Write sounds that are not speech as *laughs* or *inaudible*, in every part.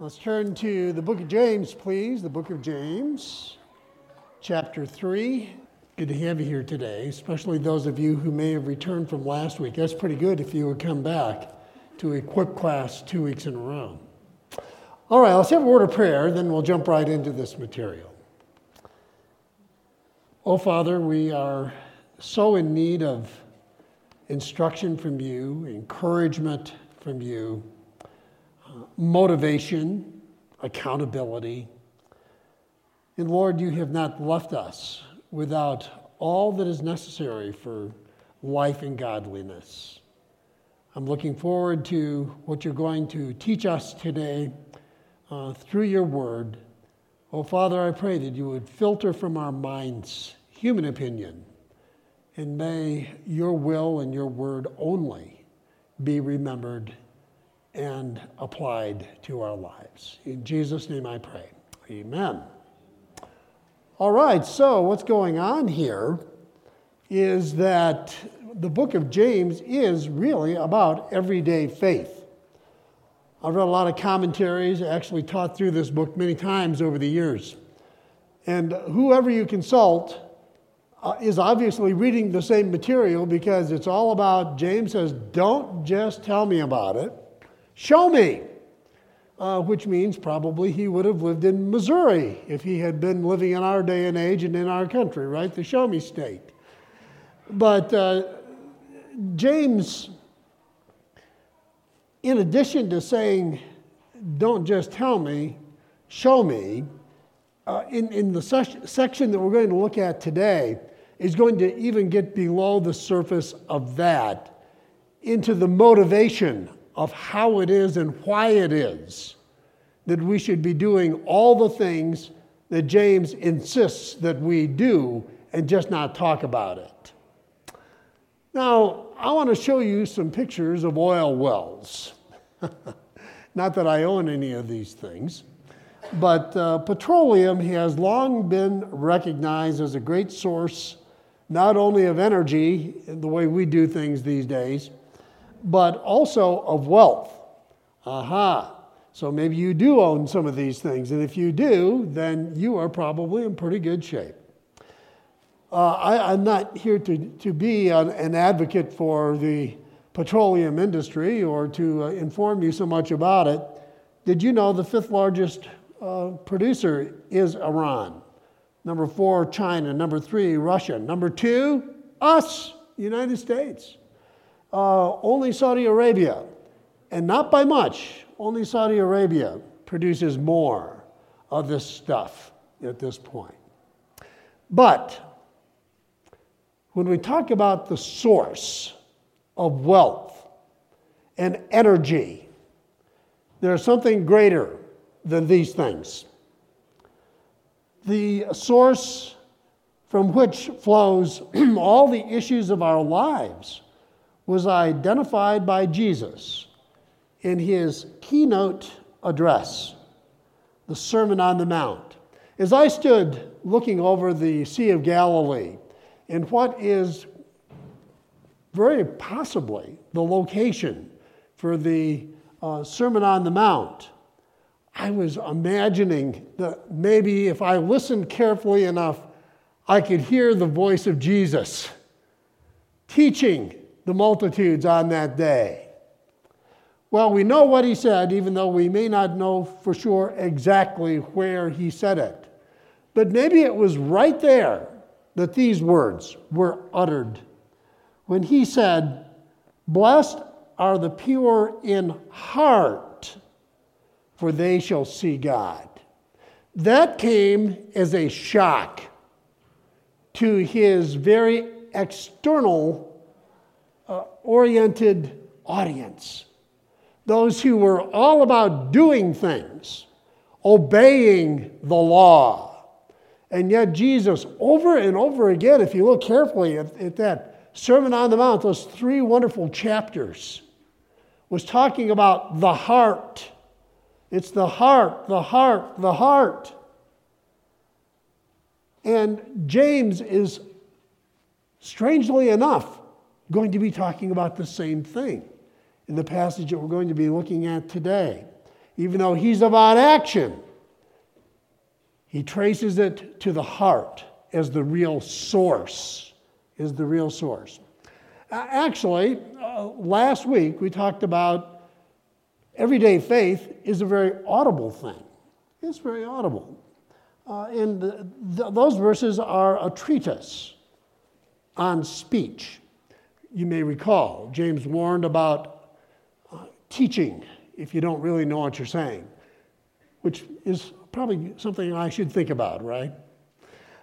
Let's turn to the book of James, please. The book of James, chapter 3. Good to have you here today, especially those of you who may have returned from last week. That's pretty good if you would come back to equip class two weeks in a row. All right, let's have a word of prayer, then we'll jump right into this material. Oh, Father, we are so in need of instruction from you, encouragement from you motivation, accountability. And Lord, you have not left us without all that is necessary for life and godliness. I'm looking forward to what you're going to teach us today uh, through your word. Oh, Father, I pray that you would filter from our minds human opinion, and may your will and your word only be remembered and applied to our lives. In Jesus' name I pray. Amen. All right, so what's going on here is that the book of James is really about everyday faith. I've read a lot of commentaries, actually taught through this book many times over the years. And whoever you consult uh, is obviously reading the same material because it's all about, James says, don't just tell me about it Show me. Uh, which means probably he would have lived in Missouri if he had been living in our day and age and in our country, right? The show me state. But uh, James, in addition to saying, don't just tell me, show me, uh, in, in the section that we're going to look at today, is going to even get below the surface of that into the motivation of how it is and why it is that we should be doing all the things that James insists that we do and just not talk about it. Now, I want to show you some pictures of oil wells. *laughs* not that I own any of these things, but uh, petroleum has long been recognized as a great source not only of energy, the way we do things these days, but also of wealth. Aha. So maybe you do own some of these things. And if you do, then you are probably in pretty good shape. Uh, I, am not here to, to be an, an, advocate for the petroleum industry or to uh, inform you so much about it. Did you know the fifth largest uh, producer is Iran? Number four, China. Number three, Russia. Number two, us, United States uh, only Saudi Arabia, and not by much, only Saudi Arabia produces more of this stuff at this point. But when we talk about the source of wealth and energy, there's something greater than these things. The source from which flows *clears throat* all the issues of our lives was identified by Jesus in his keynote address, the Sermon on the Mount. As I stood looking over the Sea of Galilee in what is very possibly the location for the uh, Sermon on the Mount, I was imagining that maybe if I listened carefully enough, I could hear the voice of Jesus teaching the multitudes on that day? Well, we know what he said, even though we may not know for sure exactly where he said it. But maybe it was right there that these words were uttered when he said, Blessed are the pure in heart, for they shall see God. That came as a shock to his very external uh, oriented audience. Those who were all about doing things, obeying the law. And yet, Jesus, over and over again, if you look carefully at, at that Sermon on the Mount, those three wonderful chapters, was talking about the heart. It's the heart, the heart, the heart. And James is, strangely enough, going to be talking about the same thing in the passage that we're going to be looking at today. even though he's about action, he traces it to the heart as the real source, is the real source. Actually, uh, last week we talked about everyday faith is a very audible thing. It's very audible. Uh, and th- those verses are a treatise on speech. You may recall, James warned about uh, teaching if you don't really know what you're saying, which is probably something I should think about, right?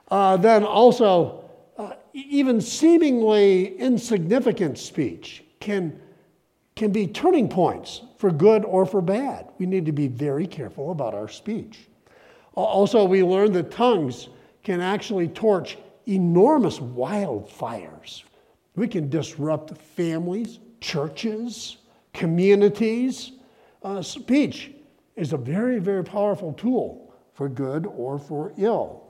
Uh, then also, uh, even seemingly insignificant speech can, can be turning points for good or for bad. We need to be very careful about our speech. Also, we learned that tongues can actually torch enormous wildfires. We can disrupt families, churches, communities. Uh, speech is a very, very powerful tool for good or for ill.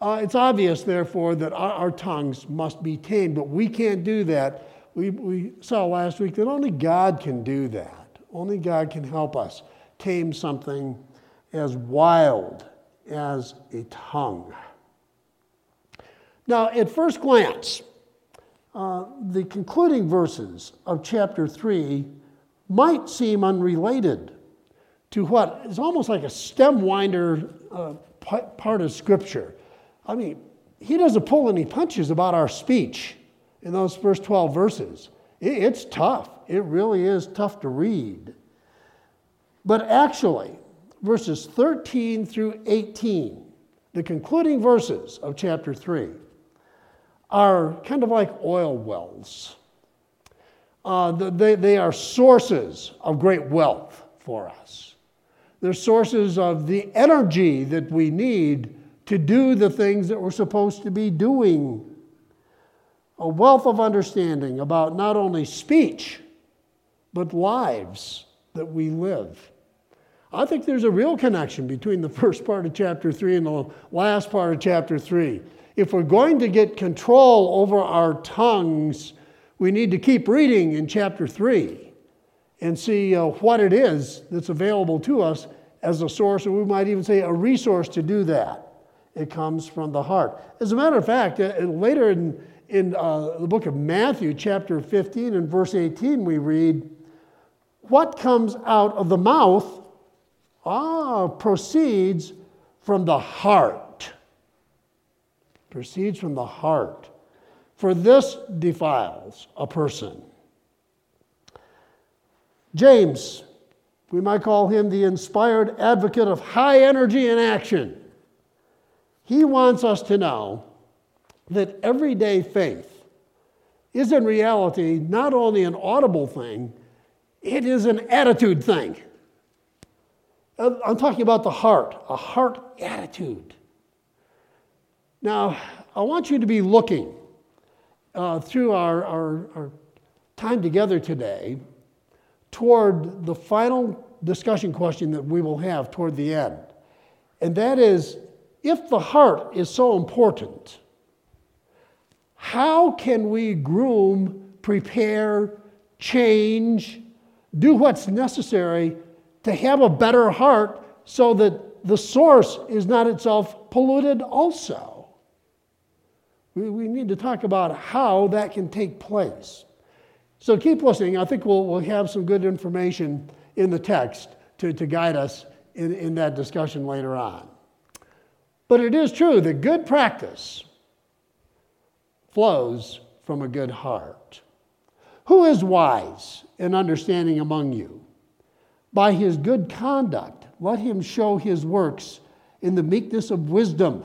Uh, it's obvious, therefore, that our, our, tongues must be tamed, but we can't do that. We, we saw last week that only God can do that. Only God can help us tame something as wild as a tongue. Now, at first glance, uh, the concluding verses of chapter 3 might seem unrelated to what is almost like a stem winder uh, part of Scripture. I mean, he doesn't pull any punches about our speech in those first 12 verses. It's tough. It really is tough to read. But actually, verses 13 through 18, the concluding verses of chapter 3, are kind of like oil wells. Uh, they, they are sources of great wealth for us. They're sources of the energy that we need to do the things that we're supposed to be doing. A wealth of understanding about not only speech, but lives that we live. I think there's a real connection between the *laughs* first part of chapter 3 and the last part of chapter 3. If we're going to get control over our tongues, we need to keep reading in chapter 3 and see uh, what it is that's available to us as a source, or we might even say a resource to do that. It comes from the heart. As a matter of fact, uh, later in, in uh, the book of Matthew, chapter 15 and verse 18, we read, What comes out of the mouth ah, proceeds from the heart. Proceeds from the heart. For this defiles a person. James, we might call him the inspired advocate of high energy and action. He wants us to know that everyday faith is in reality not only an audible thing, it is an attitude thing. Uh, I'm talking about the heart, a heart attitude. Now, I want you to be looking uh, through our, our, our time together today toward the final discussion question that we will have toward the end. And that is if the heart is so important, how can we groom, prepare, change, do what's necessary to have a better heart so that the source is not itself polluted also? We, we need to talk about how that can take place. So keep listening. I think we'll, we'll have some good information in the text to, to guide us in, in that discussion later on. But it is true that good practice flows from a good heart. Who is wise and understanding among you? By his good conduct, let him show his works in the meekness of wisdom.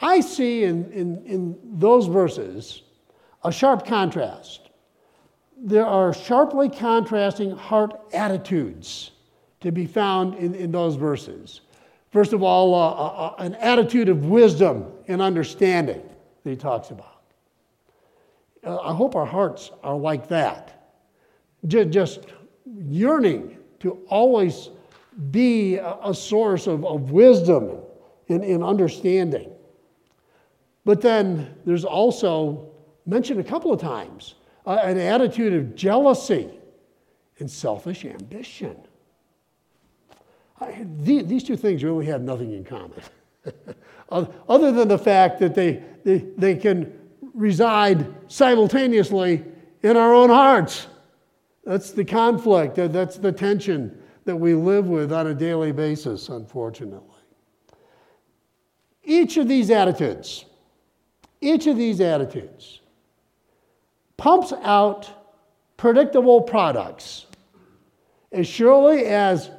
I see in, in, in those verses a sharp contrast. There are sharply contrasting heart attitudes to be found in, in those verses. First of all, uh, uh, uh an attitude of wisdom and understanding that he talks about. Uh, I hope our hearts are like that, just yearning to always be a source of, of wisdom and, and understanding. But then there's also mentioned a couple of times uh, an attitude of jealousy and selfish ambition. I, the, these two things really have nothing in common, *laughs* other than the fact that they, they, they can reside simultaneously in our own hearts. That's the conflict, that's the tension that we live with on a daily basis, unfortunately. Each of these attitudes, each of these attitudes pumps out predictable products as surely as,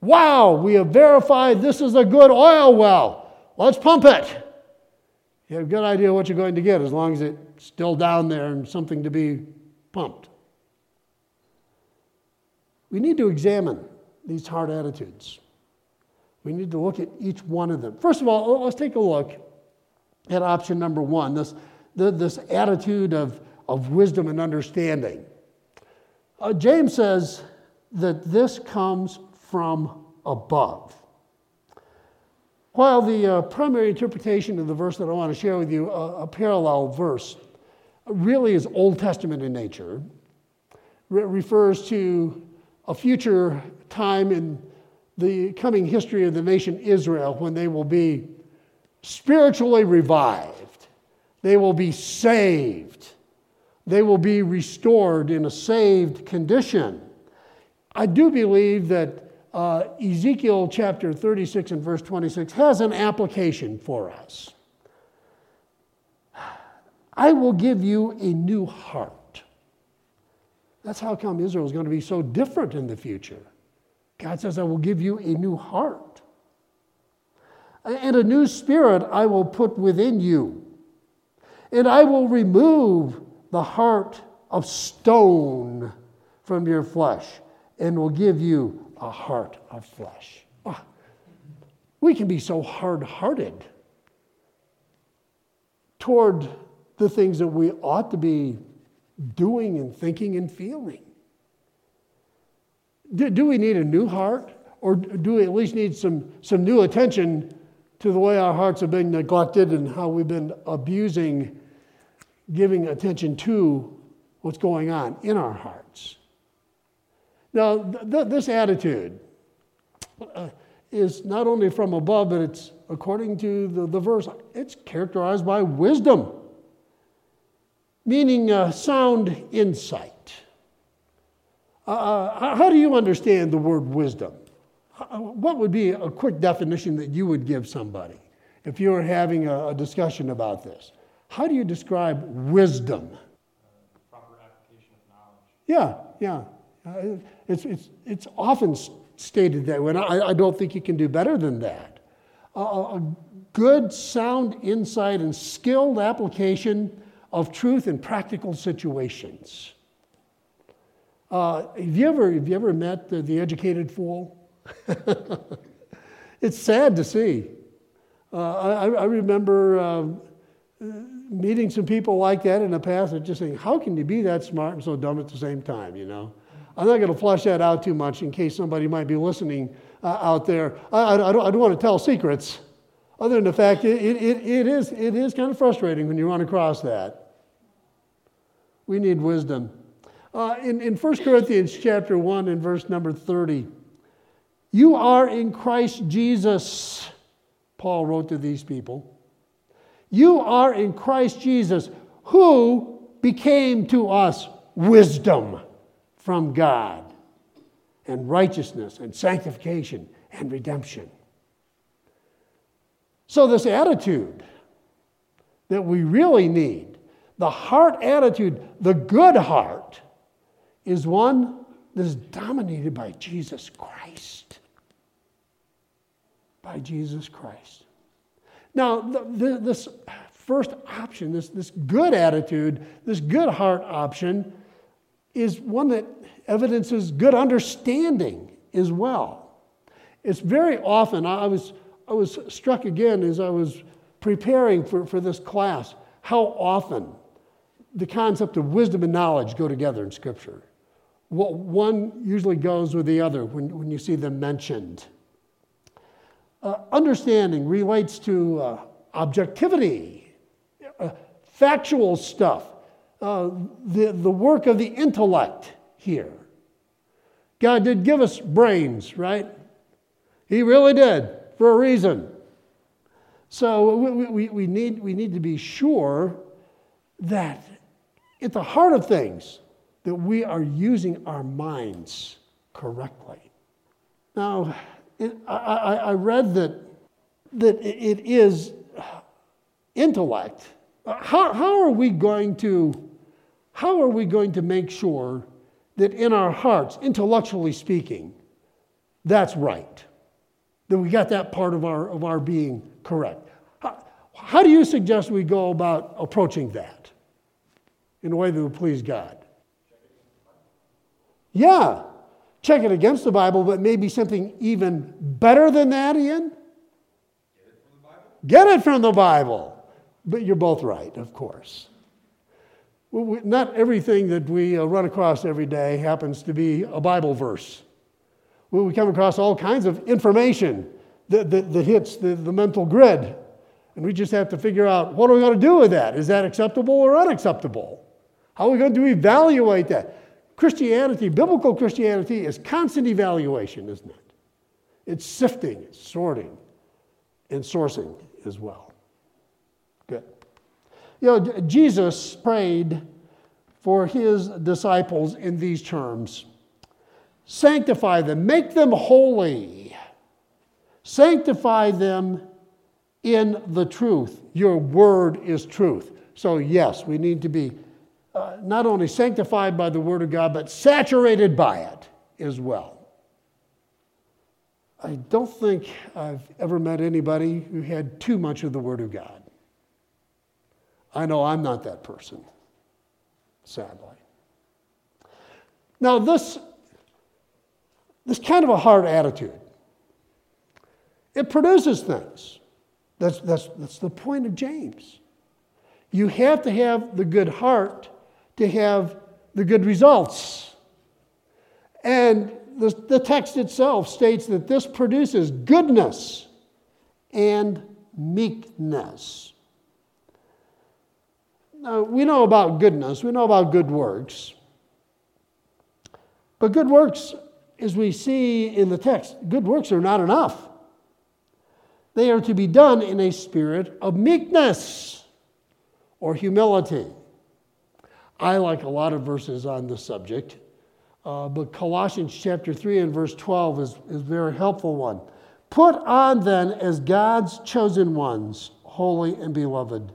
wow, we have verified this is a good oil well. Let's pump it. You have a good idea what you're going to get as long as it's still down there and something to be pumped. We need to examine these hard attitudes. We need to look at each one of them. First of all, let's take a look at option number one this, this attitude of, of wisdom and understanding. Uh, James says that this comes from above. While the uh, primary interpretation of the verse that I want to share with you, uh, a parallel verse, really is Old Testament in nature, Re- refers to a future time in the coming history of the nation Israel when they will be spiritually revived, they will be saved, they will be restored in a saved condition. I do believe that uh, Ezekiel chapter 36 and verse 26 has an application for us. I will give you a new heart. That's how come Israel is going to be so different in the future. God says, I will give you a new heart. And a new spirit I will put within you. And I will remove the heart of stone from your flesh and will give you a heart of flesh. Oh, we can be so hard hearted toward the things that we ought to be doing and thinking and feeling. Do, do we need a new heart? Or do we at least need some, some new attention to the way our hearts have been neglected and how we've been abusing giving attention to what's going on in our hearts? Now, th- this attitude uh, is not only from above, but it's according to the, the verse, it's characterized by wisdom, meaning uh, sound insight. Uh, uh how do you understand the word wisdom? What would be a quick definition that you would give somebody if you were having a, a discussion about this? How do you describe wisdom? Uh, proper application of knowledge. Yeah, yeah. Uh, it's, it's, it's often stated that way, and I, I don't think you can do better than that. a, a good, sound insight and skilled application of truth in practical situations. Uh, have, you ever, have you ever met the, the educated fool? *laughs* it's sad to see. Uh, I, I, remember uh, meeting some people like that in the past and just saying, how can you be that smart and so dumb at the same time, you know? I'm not going to flush that out too much in case somebody might be listening uh, out there. I, I, don't, I, don't, want to tell secrets, other than the fact it, it, it, is, it is kind of frustrating when you run across that. We need wisdom. Uh, in, in 1 Corinthians chapter 1 and verse number 30, you are in Christ Jesus, Paul wrote to these people. You are in Christ Jesus, who became to us wisdom from God, and righteousness, and sanctification, and redemption. So, this attitude that we really need, the heart attitude, the good heart, is one that is dominated by Jesus Christ. By Jesus Christ. Now, the, the, this first option, this, this good attitude, this good heart option, is one that evidences good understanding as well. It's very often, I was, I was struck again as I was preparing for, for this class, how often the concept of wisdom and knowledge go together in Scripture. What one usually goes with the other when, when you see them mentioned. Uh, understanding relates to uh, objectivity, uh, factual stuff, uh, the, the work of the intellect here. God did give us brains, right? He really did, for a reason. So we, we, we, need, we need to be sure that at the heart of things, that we are using our minds correctly. Now, it, I, I read that, that it is intellect. How, how are we going to how are we going to make sure that in our hearts, intellectually speaking, that's right? That we got that part of our, of our being correct. How, how do you suggest we go about approaching that in a way that would please God? Yeah, check it against the Bible, but maybe something even better than that, Ian? Get it from the Bible. From the Bible. But you're both right, of course. Not everything that we uh, run across every day happens to be a Bible verse. We come across all kinds of information that, that, that hits the, the mental grid. And we just have to figure out what are we going to do with that? Is that acceptable or unacceptable? How are we going to evaluate that? Christianity, biblical Christianity, is constant evaluation, isn't it? It's sifting, it's sorting, and sourcing as well. Good. You know, Jesus prayed for his disciples in these terms Sanctify them, make them holy, sanctify them in the truth. Your word is truth. So, yes, we need to be uh, not only sanctified by the Word of God, but saturated by it as well. I don't think I've ever met anybody who had too much of the Word of God. I know I'm not that person, sadly. Now, this, this kind of a hard attitude, it produces things. That's, that's, that's the point of James. You have to have the good heart to have the good results. And the, the text itself states that this produces goodness and meekness. Now, we know about goodness, we know about good works. But good works, as we see in the text, good works are not enough. They are to be done in a spirit of meekness or humility. I like a lot of verses on the subject, uh, but Colossians chapter 3 and verse 12 is, is a very helpful one. Put on then as God's chosen ones, holy and beloved,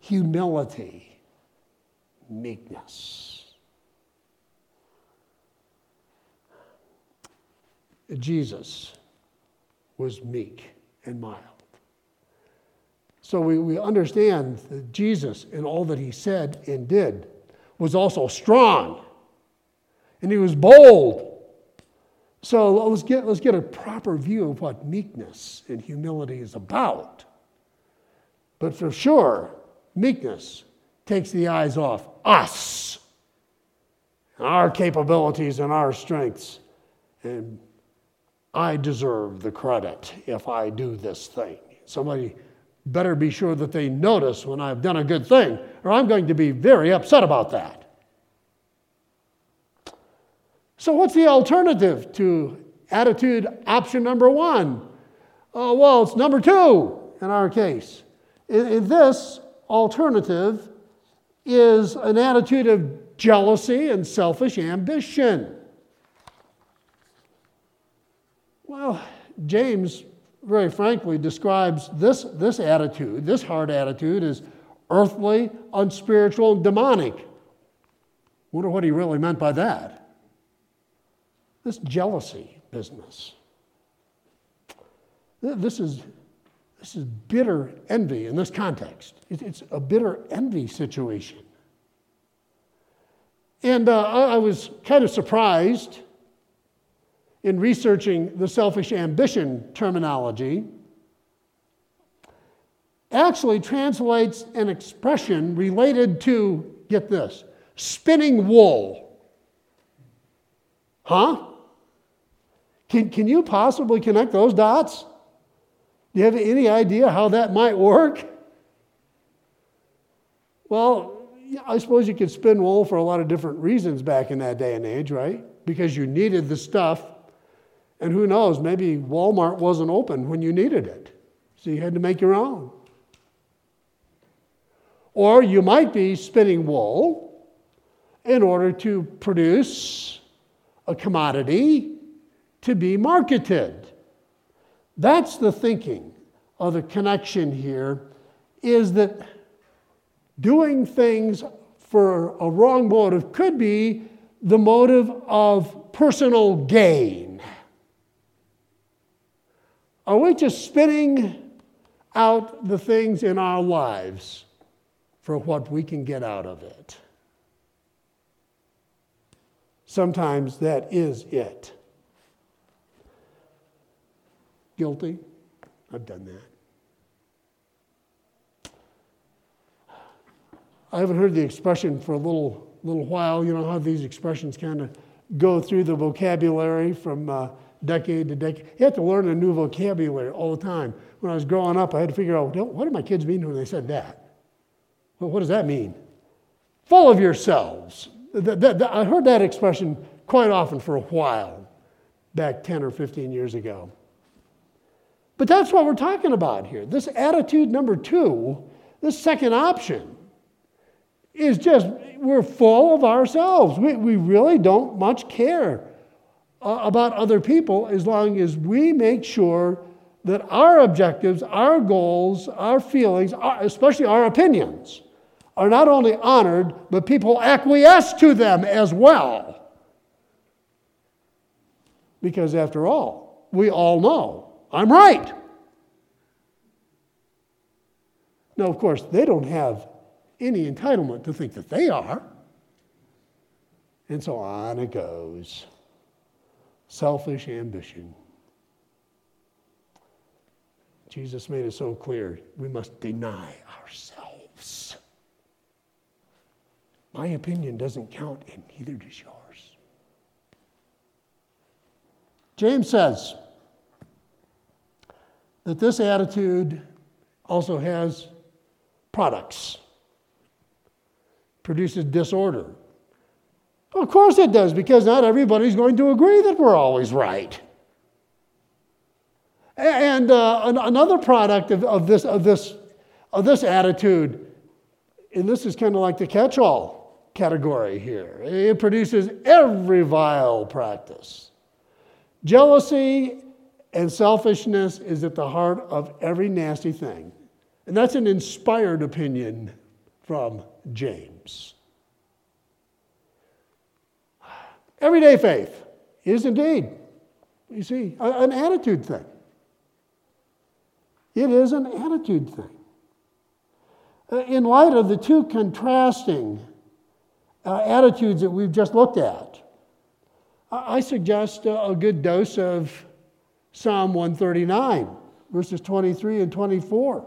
humility, meekness. Jesus was meek and mild. So we, we understand that Jesus, in all that he said and did, was also strong. And he was bold. So let's get, let's get a proper view of what meekness and humility is about. But for sure, meekness takes the eyes off us, our capabilities and our strengths. And I deserve the credit if I do this thing. Somebody better be sure that they notice when I've done a good thing, or I'm going to be very upset about that. So, what's the alternative to attitude option number one? Uh, well, it's number two in our case. In, in this alternative is an attitude of jealousy and selfish ambition. Well, James very frankly, describes this, this attitude, this hard attitude, as earthly, unspiritual, and demonic. Wonder what he really meant by that. This jealousy business. This is, this is bitter envy in this context. It's a bitter envy situation. And uh, I was kind of surprised in researching the selfish ambition terminology, actually translates an expression related to, get this, spinning wool. Huh? Can, can you possibly connect those dots? Do you have any idea how that might work? Well, I suppose you could spin wool for a lot of different reasons back in that day and age, right? Because you needed the stuff. And who knows, maybe Walmart wasn't open when you needed it. So you had to make your own. Or you might be spinning wool in order to produce a commodity to be marketed. That's the thinking of the connection here is that doing things for a wrong motive could be the motive of personal gain. Are we just spinning out the things in our lives for what we can get out of it? Sometimes that is it. Guilty? I've done that. I haven't heard the expression for a little, little while. You know how these expressions kind of go through the vocabulary from uh, decade to decade. You have to learn a new vocabulary all the time. When I was growing up, I had to figure out what do my kids mean when they said that? Well, what does that mean? Full of yourselves. I heard that expression quite often for a while, back 10 or 15 years ago. But that's what we're talking about here. This attitude number two, this second option, is just we're full of ourselves. We, we really don't much care uh, about other people as long as we make sure that our objectives, our goals, our feelings, our, especially our opinions, are not only honored, but people acquiesce to them as well. Because after all, we all know I'm right. Now, of course, they don't have any entitlement to think that they are. And so on it goes. Selfish ambition. Jesus made it so clear we must deny ourselves. My opinion doesn't count, and neither does yours. James says that this attitude also has products produces disorder. Of course it does, because not everybody's going to agree that we're always right. And uh, another product of, of, this, of, this, of this attitude, and this is kind of like the catch all category here, it produces every vile practice. Jealousy and selfishness is at the heart of every nasty thing. And that's an inspired opinion from James. Everyday faith is indeed, you see, an attitude thing. It is an attitude thing. Uh, in light of the two contrasting uh, attitudes that we've just looked at, I suggest a good dose of Psalm 139, verses 23 and 24.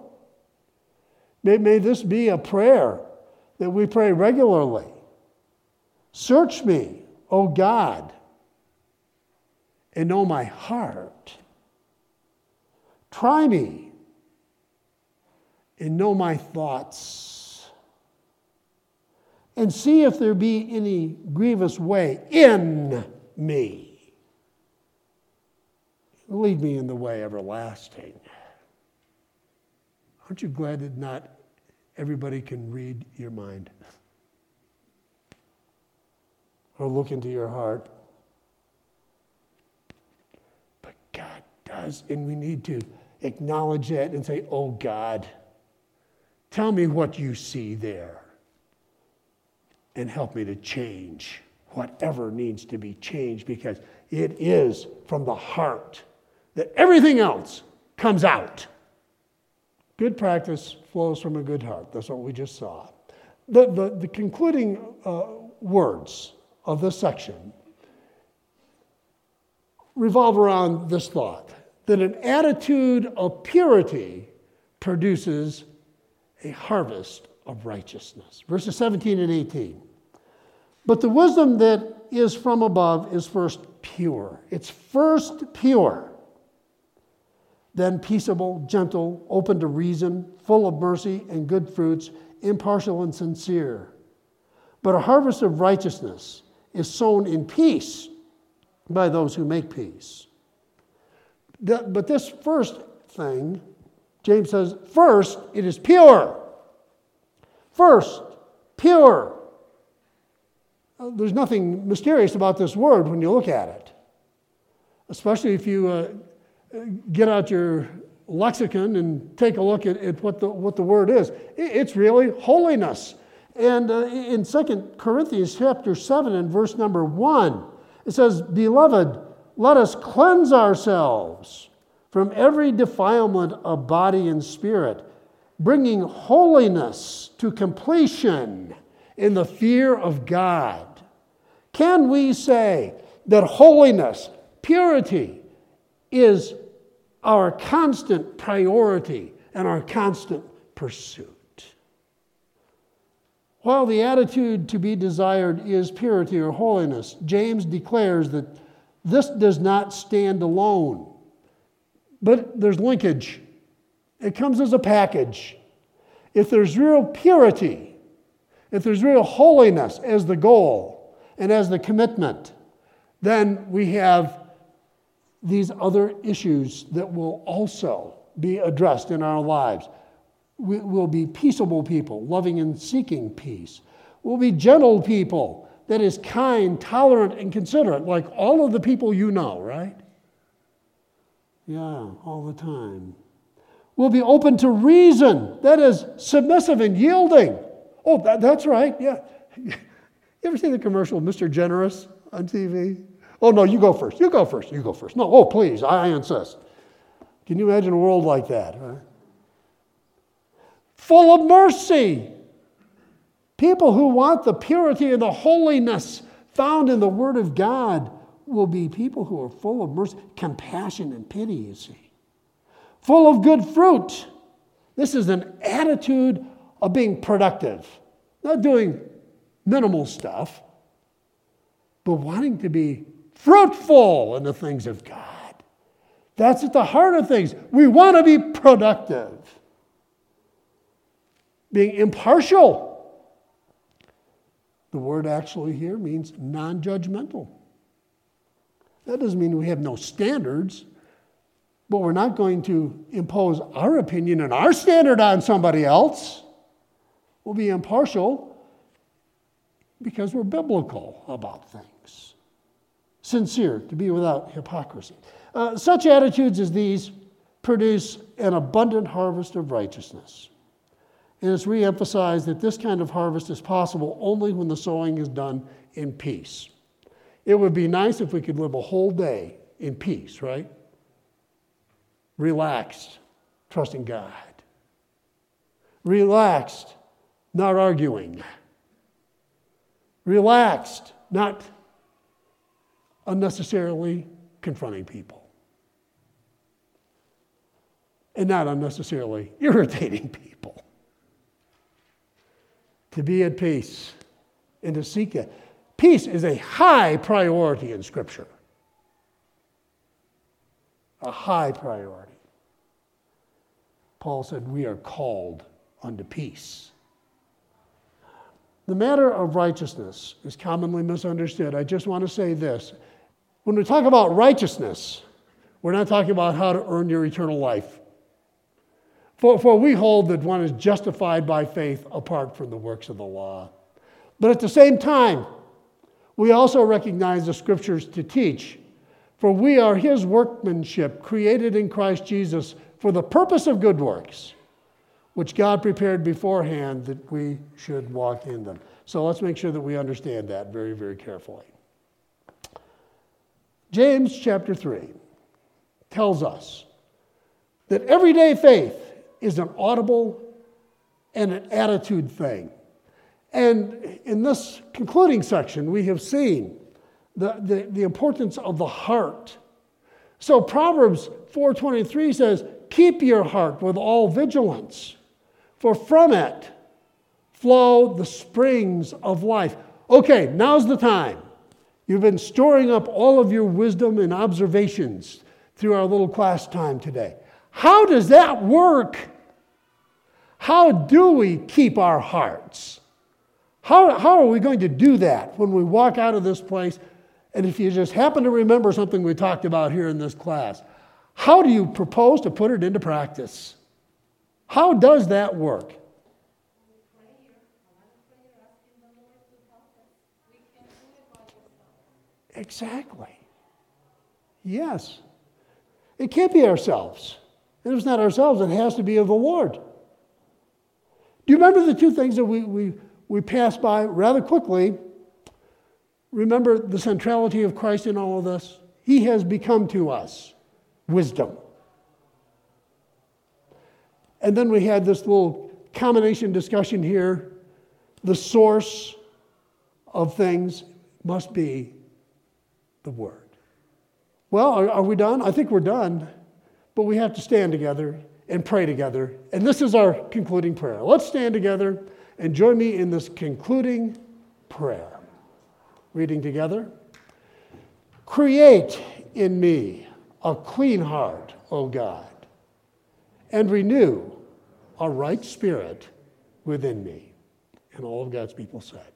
May, may this be a prayer that we pray regularly. Search me, O God, and know my heart. Try me and know my thoughts. And see if there be any grievous way in me. Lead me in the way everlasting. Aren't you glad that not everybody can read your mind or look into your heart. But God does, and we need to acknowledge that and say, Oh God, tell me what you see there and help me to change whatever needs to be changed because it is from the heart that everything else comes out. Good practice flows from a good heart. That's what we just saw. The, the, the concluding uh, words of this section revolve around this thought that an attitude of purity produces a harvest of righteousness. Verses 17 and 18. But the wisdom that is from above is first pure. It's first pure, then peaceable, gentle, open to reason, full of mercy and good fruits, impartial and sincere. But a harvest of righteousness is sown in peace by those who make peace. But this first thing, James says, first, it is pure. First, pure. Uh, there's nothing mysterious about this word when you look at it, especially if you uh, get out your lexicon and take a look at, at what, the, what the word is. It's really holiness. And uh, in 2 Corinthians chapter 7 and verse number 1, it says, Beloved, let us cleanse ourselves from every defilement of body and spirit, bringing holiness to completion in the fear of God. Can we say that holiness, purity, is our constant priority and our constant pursuit? While the attitude to be desired is purity or holiness, James declares that this does not stand alone, but there's linkage. It comes as a package. If there's real purity, if there's real holiness as the goal and as the commitment, then we have these other issues that will also be addressed in our lives. We will be peaceable people, loving and seeking peace. We'll be gentle people, that is kind, tolerant, and considerate, like all of the people you know, right? Yeah, all the time. We'll be open to reason, that is submissive and yielding. Oh, that, that's right, yeah. *laughs* You ever see the commercial, Mr. Generous, on TV? Oh, no, you go first. You go first. You go first. No, oh, please, I insist. Can you imagine a world like that? Right? Full of mercy. People who want the purity and the holiness found in the Word of God will be people who are full of mercy, compassion, and pity, you see. Full of good fruit. This is an attitude of being productive, not doing minimal stuff, but wanting to be fruitful in the things of God. That's at the heart of things. We want to be productive being impartial. The word actually here means non judgmental. That doesn't mean we have no standards, but we're not going to impose our opinion and our standard on somebody else. We'll be impartial because we're biblical about things. Sincere, to be without hypocrisy. Uh, such attitudes as these produce an abundant harvest of righteousness. And it's reemphasized that this kind of harvest is possible only when the sowing is done in peace. It would be nice if we could live a whole day in peace, right? Relaxed, trusting God. Relaxed, not arguing. Relaxed, not unnecessarily confronting people. And not unnecessarily *laughs* irritating people to be at peace and to seek it. Peace is a high priority in Scripture. A high priority. Paul said, We are called unto peace. The matter of righteousness is commonly misunderstood. I just want to say this. When we talk about righteousness, we're not talking about how to earn your eternal life. For, for we hold that one is justified by faith apart from the works of the law. But at the same time, we also recognize the scriptures to teach. For we are his workmanship, created in Christ Jesus for the purpose of good works, which God prepared beforehand that we should walk in them. So let's make sure that we understand that very, very carefully. James chapter 3 tells us that everyday faith is an audible and an attitude thing. And in this concluding section, we have seen the, the, the importance of the heart So Proverbs 4:23 says, "Keep your heart with all vigilance, for from it flow the springs of life." Okay, now's the time. You've been storing up all of your wisdom and observations through our little class time today. How does that work? How do we keep our hearts? How, how are we going to do that when we walk out of this place? And if you just happen to remember something we talked about here in this class, how do you propose to put it into practice? How does that work? Exactly. Yes. It can't be ourselves. It's not ourselves, it has to be of the Lord. Do you remember the two things that we, we, we passed by rather quickly? Remember the centrality of Christ in all of this? He has become to us wisdom. And then we had this little combination discussion here. The source of things must be the Word. Well, are, are, we done? I think we're done. But we have to stand together and pray together. And this is our concluding prayer. Let's stand together and join me in this concluding prayer. Reading together. Create in me a clean heart, O God, and renew a right spirit within me. And all of God's people said,